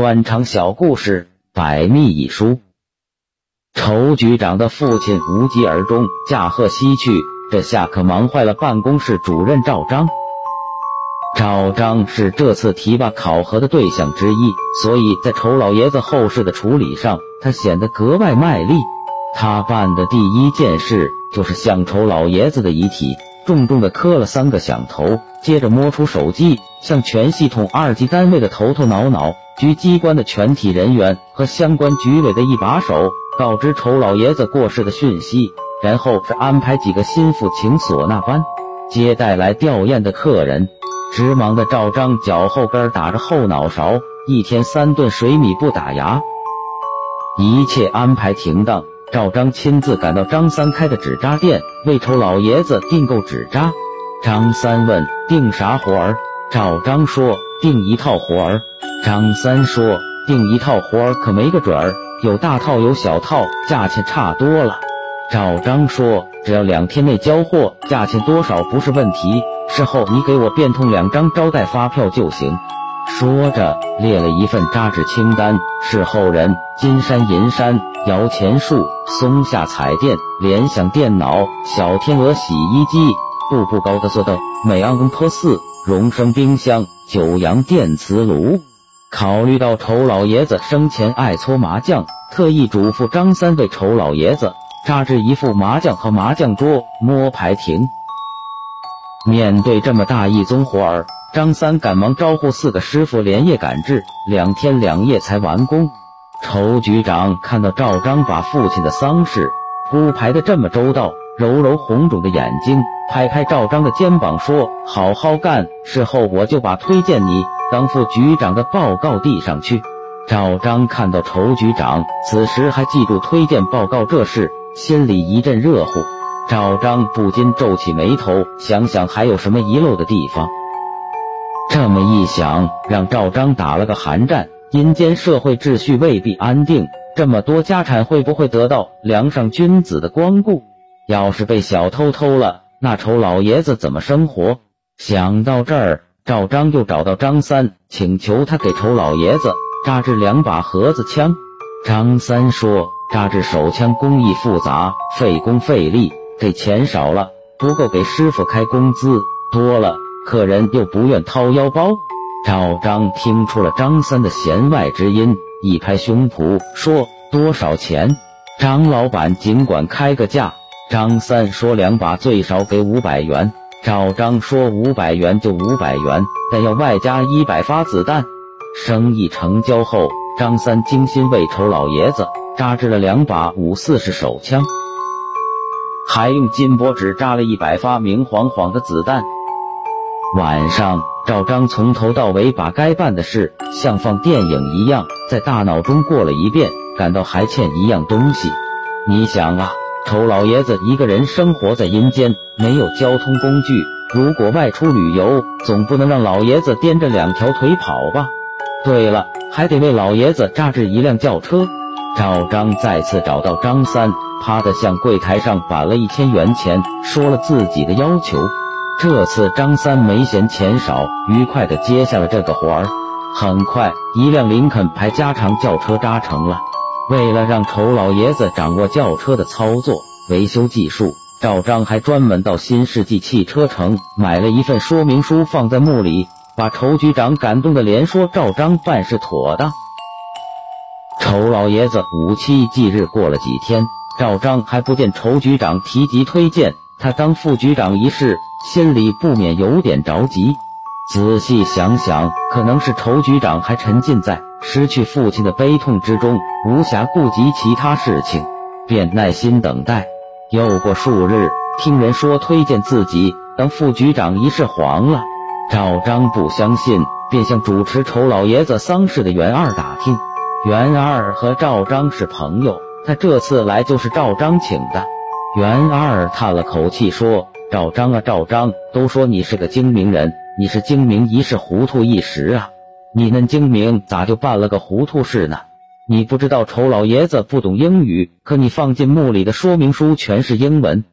官场小故事，百密一疏。仇局长的父亲无疾而终，驾鹤西去，这下可忙坏了办公室主任赵章。赵章是这次提拔考核的对象之一，所以在仇老爷子后事的处理上，他显得格外卖力。他办的第一件事就是向仇老爷子的遗体重重的磕了三个响头，接着摸出手机，向全系统二级单位的头头脑脑、局机关的全体人员和相关局委的一把手告知仇老爷子过世的讯息，然后是安排几个心腹请唢呐班接待来吊唁的客人。直忙的赵章脚后跟打着后脑勺，一天三顿水米不打牙。一切安排停当，赵章亲自赶到张三开的纸扎店，为仇老爷子订购纸扎。张三问：“订啥活儿？”赵章说：“订一套活儿。”张三说：“订一套活儿可没个准儿，有大套有小套，价钱差多了。”赵章说：“只要两天内交货，价钱多少不是问题。事后你给我变通两张招待发票就行。”说着列了一份扎纸清单：事后人金山银山、摇钱树、松下彩电、联想电脑、小天鹅洗衣机、步步高的做到美安公托四、荣升冰箱、九阳电磁炉。考虑到仇老爷子生前爱搓麻将，特意嘱咐张三为仇老爷子。扎制一副麻将和麻将桌、摸牌亭。面对这么大一宗活儿，张三赶忙招呼四个师傅连夜赶制，两天两夜才完工。仇局长看到赵章把父亲的丧事铺排的这么周到，揉揉红肿的眼睛，拍拍赵章的肩膀说：“好好干，事后我就把推荐你当副局长的报告递上去。”赵章看到仇局长此时还记住推荐报告这事。心里一阵热乎，赵章不禁皱起眉头，想想还有什么遗漏的地方。这么一想，让赵章打了个寒战。阴间社会秩序未必安定，这么多家产会不会得到梁上君子的光顾？要是被小偷偷了，那丑老爷子怎么生活？想到这儿，赵章又找到张三，请求他给丑老爷子扎制两把盒子枪。张三说。扎制手枪工艺复杂，费工费力，这钱少了不够给师傅开工资，多了客人又不愿掏腰包。赵章听出了张三的弦外之音，一拍胸脯说：“多少钱？”张老板尽管开个价。张三说：“两把最少给五百元。”赵章说：“五百元就五百元，但要外加一百发子弹。”生意成交后，张三精心为仇老爷子。扎制了两把五四式手枪，还用金箔纸扎了一百发明晃晃的子弹。晚上，赵章从头到尾把该办的事像放电影一样在大脑中过了一遍，感到还欠一样东西。你想啊，丑老爷子一个人生活在阴间，没有交通工具，如果外出旅游，总不能让老爷子掂着两条腿跑吧？对了，还得为老爷子扎制一辆轿车。赵章再次找到张三，啪的向柜台上板了一千元钱，说了自己的要求。这次张三没嫌钱少，愉快的接下了这个活儿。很快，一辆林肯牌加长轿车扎成了。为了让仇老爷子掌握轿车的操作、维修技术，赵章还专门到新世纪汽车城买了一份说明书，放在墓里，把仇局长感动的连说：“赵章办事妥当。”仇老爷子五七忌日过了几天，赵章还不见仇局长提及推荐他当副局长一事，心里不免有点着急。仔细想想，可能是仇局长还沉浸在失去父亲的悲痛之中，无暇顾及其他事情，便耐心等待。又过数日，听人说推荐自己当副局长一事黄了，赵章不相信，便向主持仇老爷子丧事的袁二打听。袁二和赵章是朋友，他这次来就是赵章请的。袁二叹了口气说：“赵章啊，赵章，都说你是个精明人，你是精明一世，糊涂一时啊！你嫩精明，咋就办了个糊涂事呢？你不知道丑老爷子不懂英语，可你放进墓里的说明书全是英文，